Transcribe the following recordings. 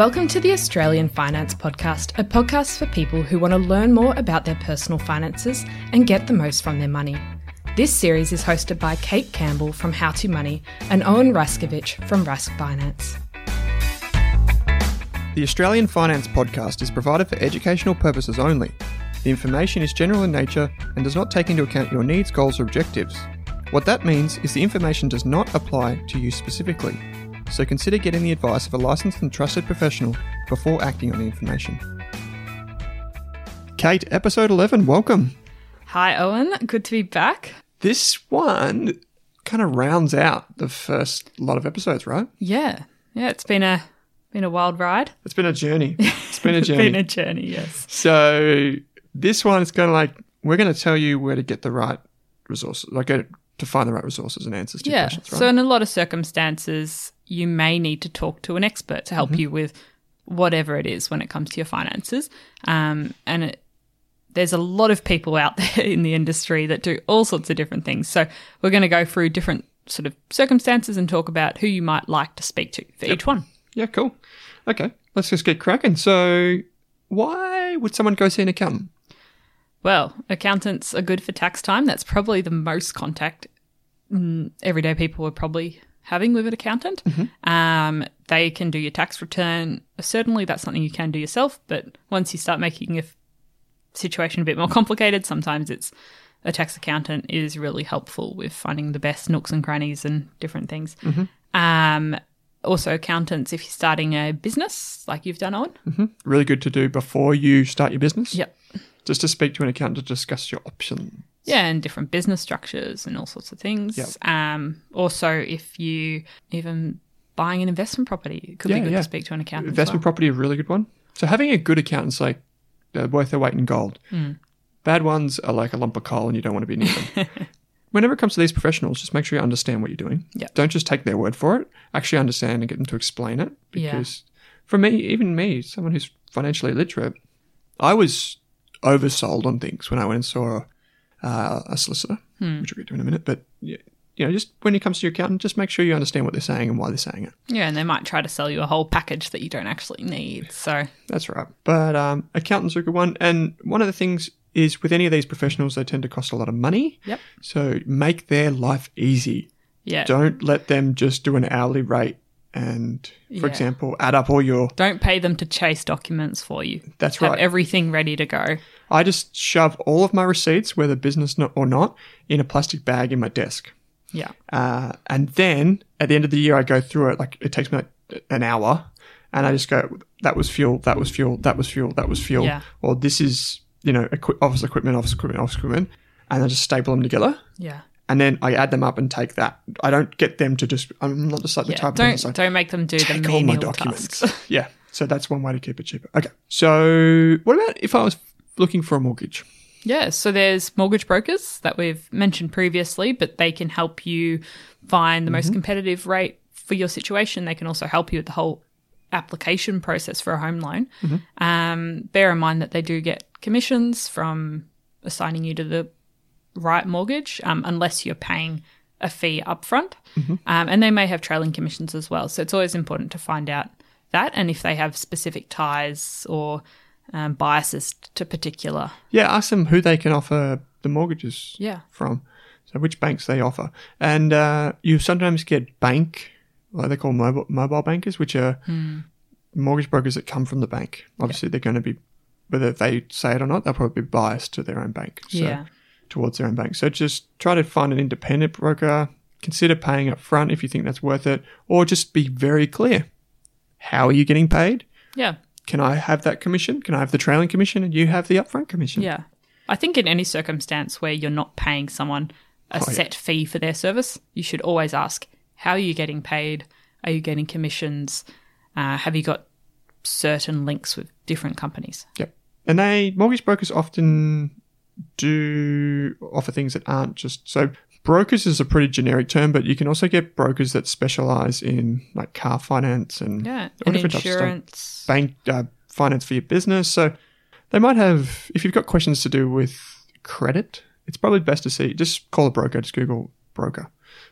Welcome to the Australian Finance Podcast, a podcast for people who want to learn more about their personal finances and get the most from their money. This series is hosted by Kate Campbell from How to Money and Owen Raskovich from Rask Finance. The Australian Finance Podcast is provided for educational purposes only. The information is general in nature and does not take into account your needs, goals, or objectives. What that means is the information does not apply to you specifically so consider getting the advice of a licensed and trusted professional before acting on the information. Kate, episode 11, welcome. Hi, Owen. Good to be back. This one kind of rounds out the first lot of episodes, right? Yeah. Yeah, it's been a been a wild ride. It's been a journey. It's been a journey. It's been a journey, yes. So this one is kind of like we're going to tell you where to get the right resources, like to find the right resources and answers to yeah. questions. Right? So in a lot of circumstances, you may need to talk to an expert to help mm-hmm. you with whatever it is when it comes to your finances. Um, and it, there's a lot of people out there in the industry that do all sorts of different things. So we're going to go through different sort of circumstances and talk about who you might like to speak to for yep. each one. Yeah, cool. Okay, let's just get cracking. So, why would someone go see an accountant? Well, accountants are good for tax time. That's probably the most contact mm, everyday people are probably having with an accountant. Mm-hmm. Um, they can do your tax return. Certainly, that's something you can do yourself. But once you start making a f- situation a bit more complicated, sometimes it's a tax accountant is really helpful with finding the best nooks and crannies and different things. Mm-hmm. Um, also, accountants, if you're starting a business like you've done on, mm-hmm. really good to do before you start your business. Yep. Just to speak to an accountant to discuss your options. Yeah, and different business structures and all sorts of things. Yep. Um, also, if you even buying an investment property, it could yeah, be good yeah. to speak to an accountant. Investment well. property, a really good one. So having a good accountant's like they're worth their weight in gold. Mm. Bad ones are like a lump of coal, and you don't want to be near them. Whenever it comes to these professionals, just make sure you understand what you're doing. Yep. Don't just take their word for it. Actually understand and get them to explain it. Because yeah. for me, even me, someone who's financially literate, I was oversold on things when I went and saw uh, a solicitor, hmm. which we'll get to in a minute. But yeah, you know, just when it comes to your accountant, just make sure you understand what they're saying and why they're saying it. Yeah, and they might try to sell you a whole package that you don't actually need. So that's right. But um, accountants are a good one, and one of the things is with any of these professionals, they tend to cost a lot of money. Yep. So make their life easy. Yeah. Don't let them just do an hourly rate and, for yeah. example, add up all your. Don't pay them to chase documents for you. That's Have right. everything ready to go. I just shove all of my receipts, whether business or not, in a plastic bag in my desk. Yeah. Uh, and then at the end of the year, I go through it. Like it takes me like an hour, and I just go, "That was fuel. That was fuel. That was fuel. That was fuel." Yeah. Or this is you know office equipment, office equipment, office equipment, and I just staple them together. Yeah. And then I add them up and take that. I don't get them to just. I'm not just like the yeah, type. Don't like, don't make them do the menial all my documents. Tasks. yeah. So that's one way to keep it cheaper. Okay. So what about if I was looking for a mortgage? Yeah, so there's mortgage brokers that we've mentioned previously, but they can help you find the most competitive rate for your situation. They can also help you with the whole application process for a home loan. Um, bear in mind that they do get commissions from assigning you to the right mortgage, um, unless you're paying a fee upfront. Um, and they may have trailing commissions as well. So it's always important to find out that and if they have specific ties or um, biases to particular. Yeah, ask them who they can offer the mortgages Yeah. from. So which banks they offer. And uh, you sometimes get bank, like they call mobile, mobile bankers, which are mortgage brokers that come from the bank. Obviously, they're going to be, whether they say it or not, they'll probably be biased to their own bank. So, Yeah. Towards their own bank. So just try to find an independent broker. Consider paying up front if you think that's worth it, or just be very clear. How are you getting paid? Yeah. Can I have that commission? Can I have the trailing commission and you have the upfront commission? Yeah. I think in any circumstance where you're not paying someone a Oh, yeah. set fee for their service, you should always ask, how are you getting paid? Are you getting commissions? Uh, have you got certain links with different companies? Yep. And they mortgage brokers often do offer things that aren't just so brokers is a pretty generic term, but you can also get brokers that specialize in like car finance and Yeah. And insurance. bank uh, finance for your business. So they might have if you've got questions to do with credit, it's probably best to see just call a broker, just Google broker.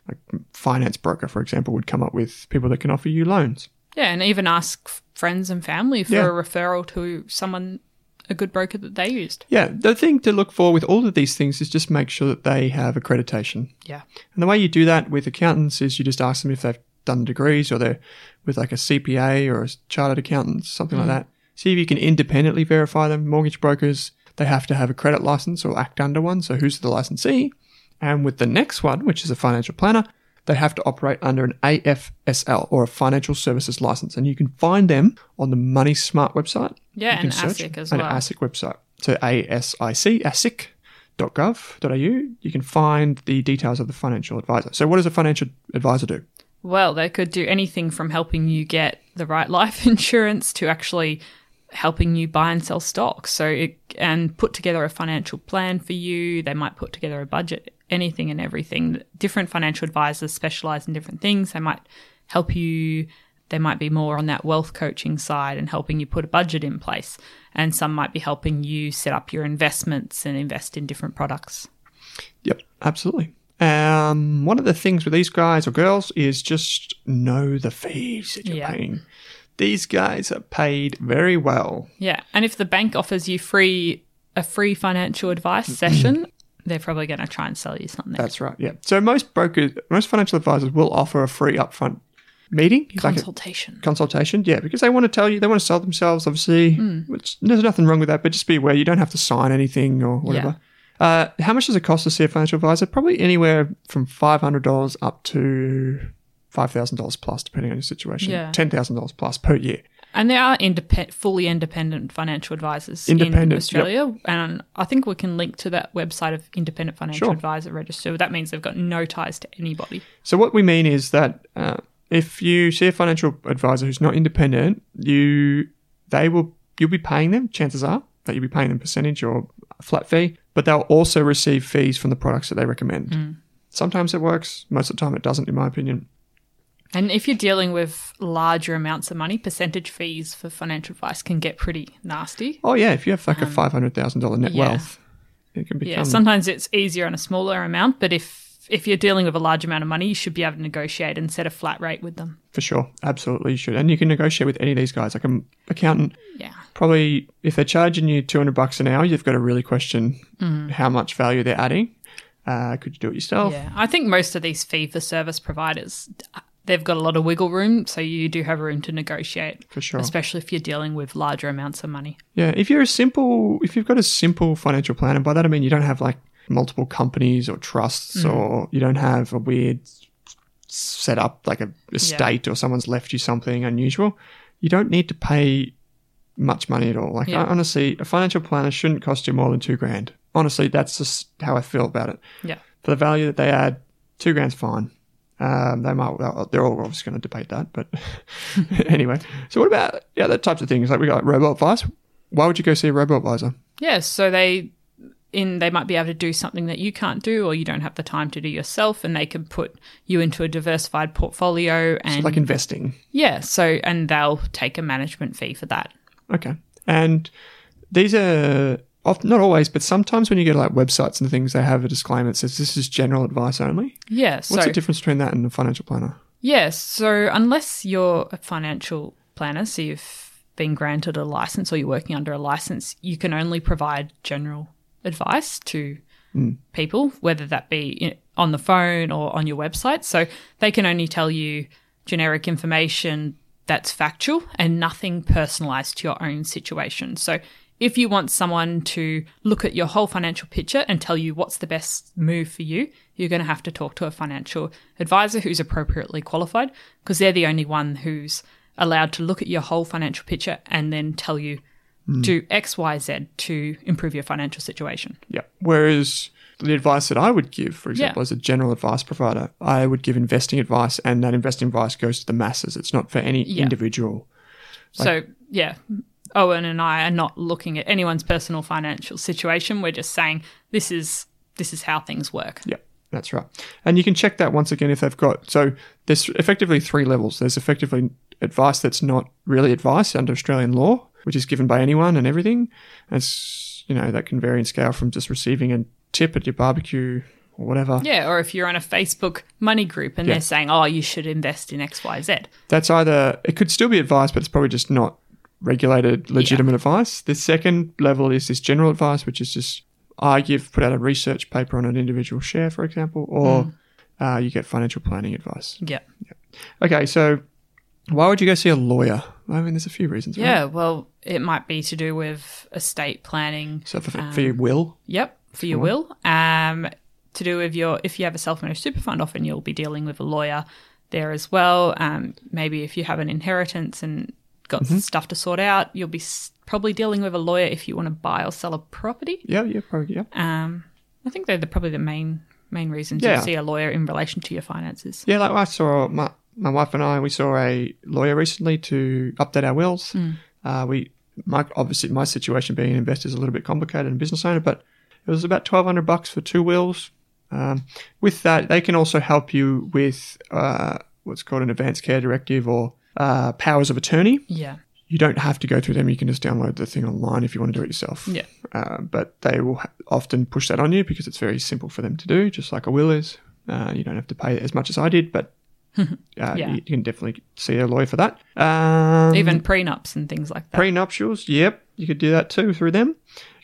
Like finance broker, for example, would come up with people that can offer you loans. Yeah. And even ask friends and family for Yeah. a referral to someone, a good broker that they used. Yeah, the thing to look for with all of these things is just make sure that they have accreditation. Yeah. And the way you do that with accountants is you just ask them if they've done degrees or they're with like a CPA or a chartered accountant, something like mm. that. See if you can independently verify them. Mortgage brokers, they have to have a credit license or act under one. So who's the licensee? And with the next one, which is a financial planner, they have to operate under an AFSL or a financial services license. And you can find them on the Money Smart website. Yeah, You can and search ASIC as an well. ASIC website. So ASIC, asic.gov.au. You can find the details of the financial advisor. So what does a financial advisor do? Well, they could do anything from helping you get the right life insurance to actually helping you buy and sell stocks. So it, and put together a financial plan for you. They might put together a budget, anything and everything. Different financial advisors specialize in different things. They might help you. They might be more on that wealth coaching side and helping you put a budget in place. And some might be helping you set up your investments and invest in different products. Yep, absolutely. Um, one of the things with these guys or girls is just know the fees that you're Yeah. paying. These guys are paid very well. Yeah, and if the bank offers you free a free financial advice session, they're probably going to try and sell you something. That's right. Yeah. So most brokers, most financial advisors will offer a free upfront meeting, like a Consultation. consultation. Yeah, because they want to tell you, they want to sell themselves, obviously, which there's nothing wrong with that, but just be aware you don't have to sign anything or whatever. Uh, how much does it cost to see a financial advisor? Probably anywhere from $500 up to $5,000 plus, depending on your situation. Yeah. $10,000 plus per year. And there are fully independent financial advisors Independent, in yep. Australia, and I think we can link to that website of Independent Financial Sure. Advisor Register. That means they've got no ties to anybody. So what we mean is that uh, if you see a financial advisor who's not independent, you they will you'll be paying them. Chances are that you'll be paying them percentage or flat fee, but they'll also receive fees from the products that they recommend. Sometimes it works. Most of the time, it doesn't, in my opinion. And if you're dealing with larger amounts of money, percentage fees for financial advice can get pretty nasty. Oh yeah, if you have like a five hundred thousand dollar net yeah. wealth, it can become Yeah, sometimes it's easier on a smaller amount, but if if you're dealing with a large amount of money, you should be able to negotiate and set a flat rate with them. for sure. Absolutely, you should, and you can negotiate with any of these guys. Like an accountant, Yeah. probably if they're charging you 200 bucks an hour you've got to really question how much value they're adding uh, could you do it yourself Yeah, I think most of these fee for service providers, they've got a lot of wiggle room, so you do have room to negotiate, for sure especially if you're dealing with larger amounts of money. yeah if you're a simple if you've got a simple financial plan and by that i mean you don't have like multiple companies or trusts mm-hmm. or you don't have a weird set up like a estate or someone's left you something unusual you don't need to pay much money at all like Yeah. honestly a financial planner shouldn't cost you more than two grand honestly that's just how i feel about it Yeah. for the value that they add, two grand's fine. Um, they might they're all obviously going to debate that, but anyway. So what about the other types of things? Like we got robot advice. Why would you go see a robot advisor? Yeah, so they in they might be able to do something that you can't do or you don't have the time to do yourself and they can put you into a diversified portfolio and like investing. yeah so and they'll take a management fee for that Okay. And these are often, not always, but sometimes when you go to like websites and things, they have a disclaimer that says this is general advice only. yeah What's so the difference between that and a financial planner? Yes. So unless you're a financial planner, so you've been granted a license or you're working under a license, you can only provide general advice to hmm. people, whether that be on the phone or on your website. So they can only tell you generic information that's factual and nothing personalized to your own situation. So if you want someone to look at your whole financial picture and tell you what's the best move for you, you're going to have to talk to a financial advisor who's appropriately qualified because they're the only one who's allowed to look at your whole financial picture and then tell you hmm. do X, Y, Z to improve your financial situation. Yeah. Whereas the advice that I would give, for example, Yeah. as a general advice provider, I would give investing advice, and that investing advice goes to the masses. It's not for any Yeah. individual. so, yeah, Owen and I are not looking at anyone's personal financial situation. We're just saying this is this is how things work. Yeah, that's right. And you can check that once again if they've got. So there's effectively three levels. There's effectively advice that's not really advice under Australian law, which is given by anyone and everything. It's you know that can vary in scale from just receiving a tip at your barbecue or whatever. Yeah, or if you're on a Facebook money group and Yeah. they're saying, "Oh, you should invest in X, Y, Z." That's either it could still be advice, but it's probably just not regulated, legitimate advice. The second level is this general advice, which is just I give put out a research paper on an individual share, for example, or uh, you get financial planning advice. Yeah. Okay, so why would you go see a lawyer? I mean, there's a few reasons. right? Yeah, well, it might be to do with estate planning. So for, for your will, Yep, for your will. Um, to do with your if you have a self-managed super fund, often you'll be dealing with a lawyer there as well. Um, maybe if you have an inheritance and got stuff to sort out, you'll be probably dealing with a lawyer if you want to buy or sell a property. yeah, yeah, probably, yeah, Um, I think they're the, probably the main main reasons Yeah. you see a lawyer in relation to your finances. yeah. Like I saw my my wife and I, we saw a lawyer recently to update our wills. Uh, we, my obviously my situation being an investor is a little bit complicated and a business owner, but it was about twelve hundred bucks for two wills. Um, with that, they can also help you with uh, what's called an advanced care directive or uh, powers of attorney. Yeah, You don't have to go through them. You can just download the thing online if you want to do it yourself. yeah, Uh, but they will ha- often push that on you because it's very simple for them to do, just like a will is. Uh, you don't have to pay as much as I did, but uh, Yeah. you, you can definitely see a lawyer for that. Um, even prenups and things like that. prenuptials, yep, you could do that too through them.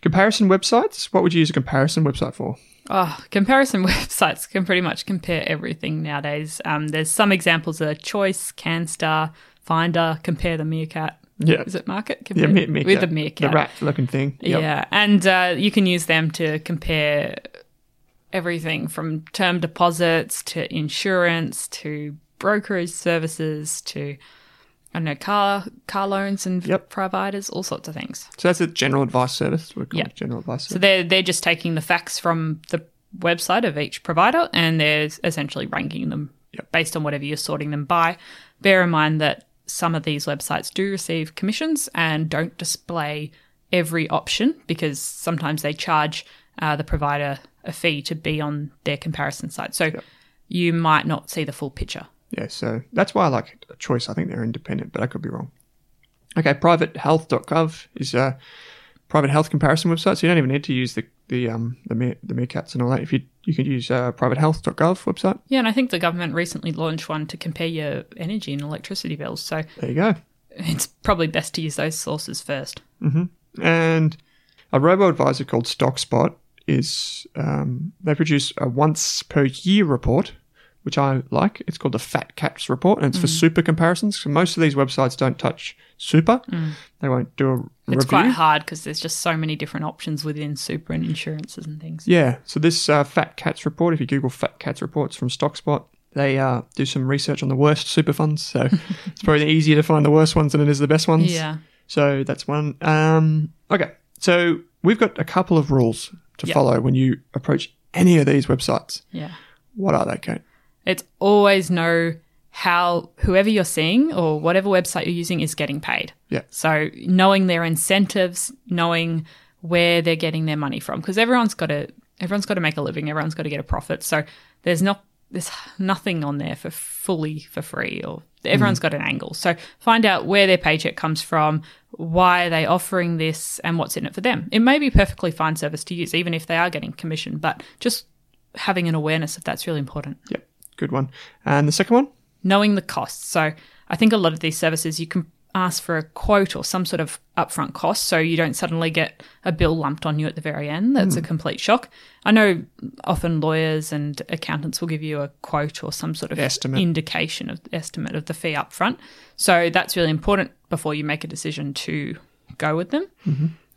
Comparison websites. What would you use a comparison website for? Oh, comparison websites can pretty much compare everything nowadays. Um, there's some examples of Choice, CanStar, Finder, Compare the Meerkat. Yeah, Is it Market? yeah, Compare, me- meerkat. With the Meerkat. the rat-looking thing. Yep. Yeah, and uh, you can use them to compare everything from term deposits to insurance to brokerage services to I don't know car car loans and Yep. providers, all sorts of things. So that's a general advice service. We Yeah. general advice. So Service. they're they're just taking the facts from the website of each provider and they're essentially ranking them Yep. based on whatever you're sorting them by. Bear in mind that some of these websites do receive commissions and don't display every option because sometimes they charge uh, the provider a fee to be on their comparison site. So you might not see the full picture. Yeah, so that's why I like a choice. I think they're independent, but I could be wrong. Okay, privatehealth.gov is a private health comparison website, so you don't even need to use the the um the me- the meerkats and all that. If you you can use uh, privatehealth.gov website. Yeah, and I think the government recently launched one to compare your energy and electricity bills. So There you go. it's probably best to use those sources first. And a robo advisor called StockSpot is um, they produce a once per year report, which I like. It's called the Fat Cats report, and it's for super comparisons. So most of these websites don't touch super; they won't do a It's review. It's quite hard because there's just so many different options within super and insurances and things. Yeah. So this uh, Fat Cats report, if you Google Fat Cats reports from StockSpot, they uh, do some research on the worst super funds. So it's probably easier to find the worst ones than it is the best ones. Yeah. So that's one. Um, okay. So we've got a couple of rules to Yeah. follow when you approach any of these websites. Yeah. What are they, Kate? It's always know how whoever you're seeing or whatever website you're using is getting paid. Yeah. So knowing their incentives, knowing where they're getting their money from because everyone's got to everyone's got to make a living everyone's got to get a profit so there's not there's nothing on there for fully for free or everyone's mm-hmm. got an angle so find out where their paycheck comes from why are they offering this and what's in it for them it may be perfectly fine service to use even if they are getting commission but just having an awareness of that's really important Yep. Good one. And the second one? knowing the costs. So I think a lot of these services you can ask for a quote or some sort of upfront cost so you don't suddenly get a bill lumped on you at the very end. That's a complete shock. I know often lawyers and accountants will give you a quote or some sort of Estimate. indication of estimate of the fee upfront. So that's really important before you make a decision to go with them.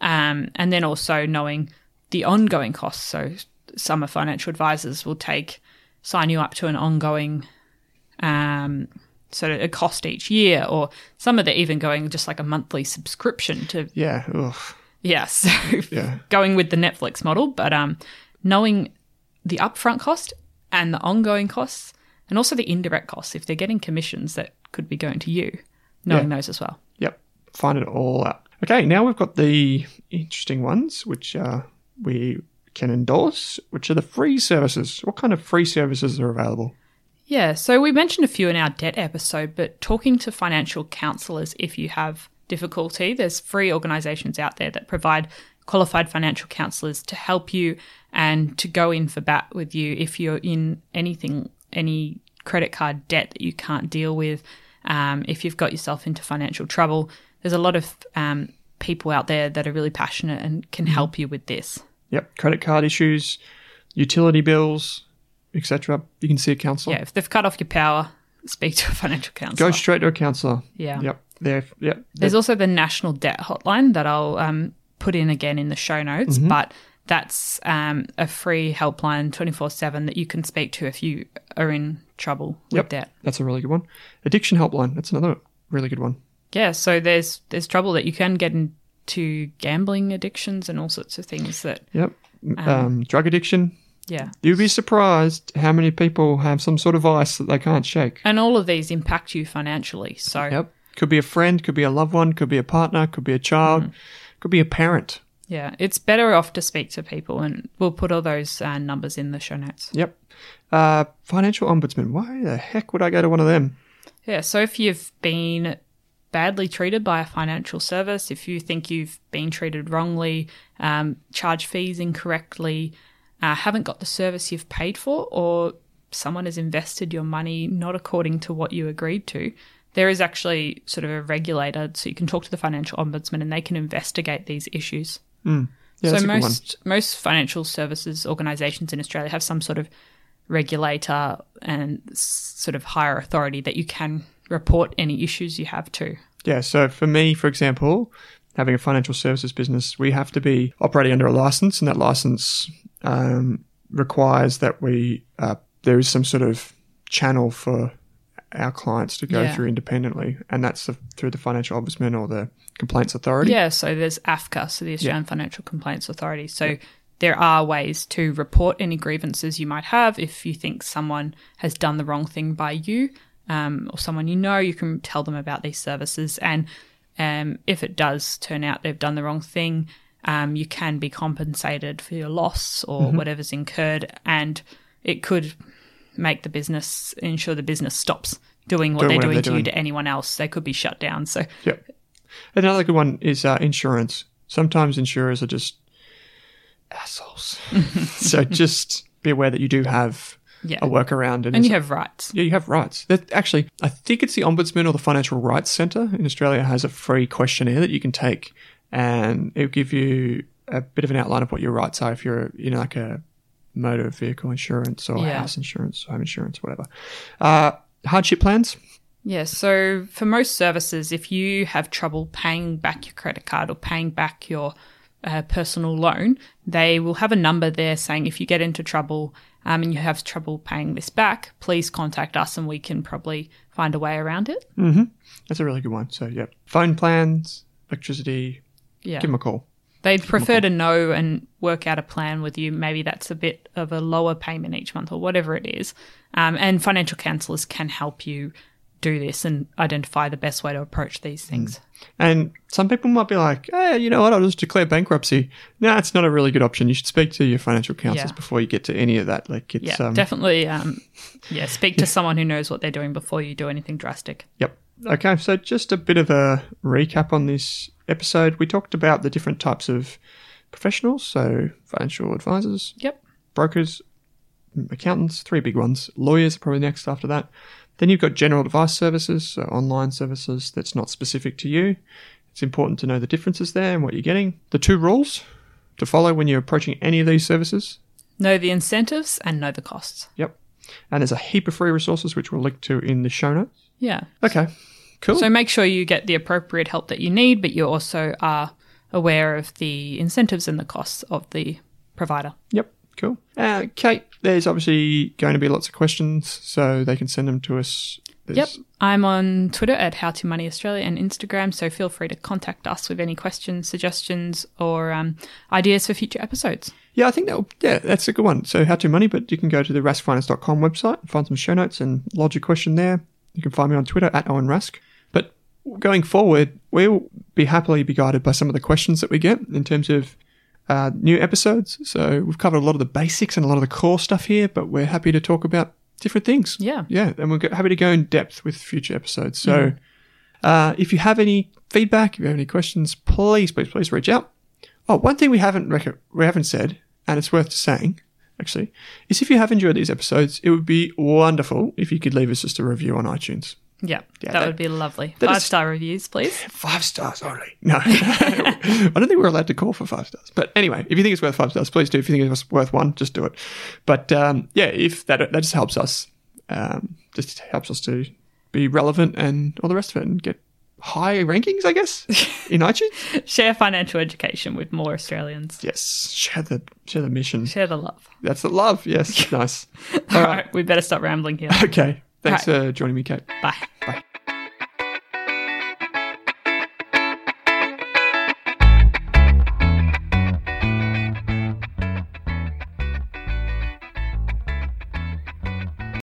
Um, and then also knowing the ongoing costs. So some of financial advisors will take sign you up to an ongoing um, sort of a cost each year, or some of the even going just like a monthly subscription to Yeah. Ugh. yeah, so Yeah. going with the Netflix model, but um, knowing the upfront cost and the ongoing costs, and also the indirect costs if they're getting commissions that could be going to you, knowing those as well. Yep. Find it all out. Okay, now we've got the interesting ones, which uh, we can endorse, which are the free services. What kind of free services are available? Yeah, so we mentioned a few in our debt episode, but talking to financial counselors if you have difficulty, there's free organizations out there that provide qualified financial counselors to help you and to go in for bat with you if you're in anything, any credit card debt that you can't deal with, um, if you've got yourself into financial trouble. There's a lot of um, people out there that are really passionate and can help you with this. Yep. Credit card issues, utility bills, etc. You can see a counselor. Yeah, if they've cut off your power, speak to a financial counselor. Go straight to a counselor. Yeah. Yep. There. Yep. There's also the National Debt Hotline that I'll um, put in again in the show notes, Mm-hmm. but that's um, a free helpline 24 7 that you can speak to if you are in trouble with Yep. debt. That's a really good one. Addiction helpline. That's another really good one. Yeah, so there's there's trouble that you can get into gambling addictions and all sorts of things that, Yep. Um, drug addiction. yeah. You'd be surprised how many people have some sort of vice that they can't shake. And all of these impact you financially. So, Yep. Could be a friend, could be a loved one, could be a partner, could be a child, Mm. could be a parent. yeah, it's better off to speak to people, and we'll put all those uh, numbers in the show notes. Yep. Uh, financial ombudsman. Why the heck would I go to one of them? Yeah, so if you've been badly treated by a financial service, if you think you've been treated wrongly, um, charged fees incorrectly, uh, haven't got the service you've paid for, or someone has invested your money not according to what you agreed to, there is actually sort of a regulator, so you can talk to the financial ombudsman and they can investigate these issues. Yeah, so a good one. most most financial services organisations in Australia have some sort of regulator and sort of higher authority that you can report any issues you have to. Yeah, so for me, for example, having a financial services business, we have to be operating under a license, and that license um, requires that we uh, there is some sort of channel for our clients to go Yeah. through independently, and that's the, through the financial ombudsman or the complaints authority. Yeah, so there's AFCA, so the Australian Financial Complaints Authority. So there are ways to report any grievances you might have if you think someone has done the wrong thing by you um, or someone you know. You can tell them about these services, and um, if it does turn out they've done the wrong thing, um, you can be compensated for your loss or whatever's incurred, and it could make the business ensure the business stops doing what Doing they're doing they're to doing. you to anyone else. They could be shut down. So Yep. Another good one is uh, insurance. Sometimes insurers are just assholes. so just be aware that you do have yeah, a workaround, and, and you have rights. yeah, you have rights. That actually, I think it's the Ombudsman or the Financial Rights Centre in Australia has a free questionnaire that you can take, and it'll give you a bit of an outline of what your rights are if you're you know like a motor vehicle insurance or Yeah. house insurance, home insurance, whatever. Uh, hardship plans. Yeah, so for most services, if you have trouble paying back your credit card or paying back your uh, personal loan, they will have a number there saying if you get into trouble um, and you have trouble paying this back, please contact us and we can probably find a way around it. That's a really good one. So yeah, phone plans, electricity. Yeah. Give them a call. They'd prefer to know and work out a plan with you. Maybe that's a bit of a lower payment each month or whatever it is. Um, and financial counselors can help you do this and identify the best way to approach these things. And some people might be like, hey, you know what? I'll just declare bankruptcy. No, it's not a really good option. You should speak to your financial counselors Yeah. before you get to any of that. Like it's, Yeah, um, definitely. Um, yeah, speak to someone who knows what they're doing before you do anything drastic. Yep. Okay, so just a bit of a recap on this episode. We talked about the different types of professionals, so financial advisors, Yep. brokers, accountants, three big ones. Lawyers are probably next after that. Then you've got general advice services, so online services that's not specific to you. It's important to know the differences there and what you're getting. The two rules to follow when you're approaching any of these services. Know the incentives and know the costs. Yep. And there's a heap of free resources which we'll link to in the show notes. Yeah. Okay. Cool. So make sure you get the appropriate help that you need, but you also are aware of the incentives and the costs of the provider. Yep, cool. Uh, Kate, there's obviously going to be lots of questions, so they can send them to us. There's- Yep. I'm on Twitter at How to Money Australia and Instagram, so feel free to contact us with any questions, suggestions, or um, ideas for future episodes. Yeah, I think that yeah, that's a good one. So how to money, but you can go to the raskfinance.com website and find some show notes and lodge a question there. You can find me on Twitter at Owen Rask. But going forward, we'll be happily be guided by some of the questions that we get in terms of uh, new episodes. So we've covered a lot of the basics and a lot of the core stuff here, but we're happy to talk about different things. Yeah. Yeah, and we're happy to go in depth with future episodes. So uh, if you have any feedback, if you have any questions, please, please, please reach out. Oh, one thing we haven't rec- we haven't said, and it's worth saying, actually, is if you have enjoyed these episodes, it would be wonderful if you could leave us just a review on iTunes. Yeah, Yeah, that, that- would be lovely. Five is- star reviews, please. Five stars only. No, I don't think we're allowed to call for five stars. But anyway, if you think it's worth five stars, please do. If you think it's worth one, just do it. But um, yeah, if that that just helps us, um, just helps us to be relevant and all the rest of it, and get high rankings, I guess, in iTunes. Share financial education with more Australians. Yes, share the share the mission. Share the love. That's the love. Yes, nice. All right, we better stop rambling here. Okay, thanks All for joining me, Kate. Bye. Bye.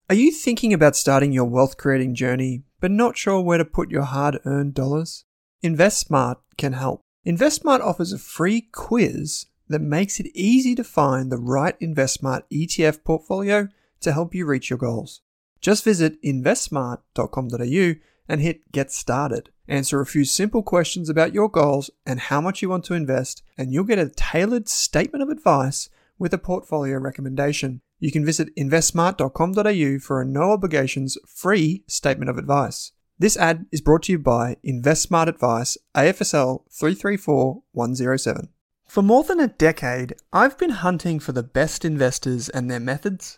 Are you thinking about starting your wealth creating journey, but not sure where to put your hard earned dollars? InvestSmart can help. InvestSmart offers a free quiz that makes it easy to find the right InvestSmart ETF portfolio to help you reach your goals. Just visit investsmart.com.au and hit get started. Answer a few simple questions about your goals and how much you want to invest, and you'll get a tailored statement of advice with a portfolio recommendation. You can visit investsmart.com.au for a no obligations free statement of advice. This ad is brought to you by InvestSmart Advice AFSL 334107. For more than a decade, I've been hunting for the best investors and their methods,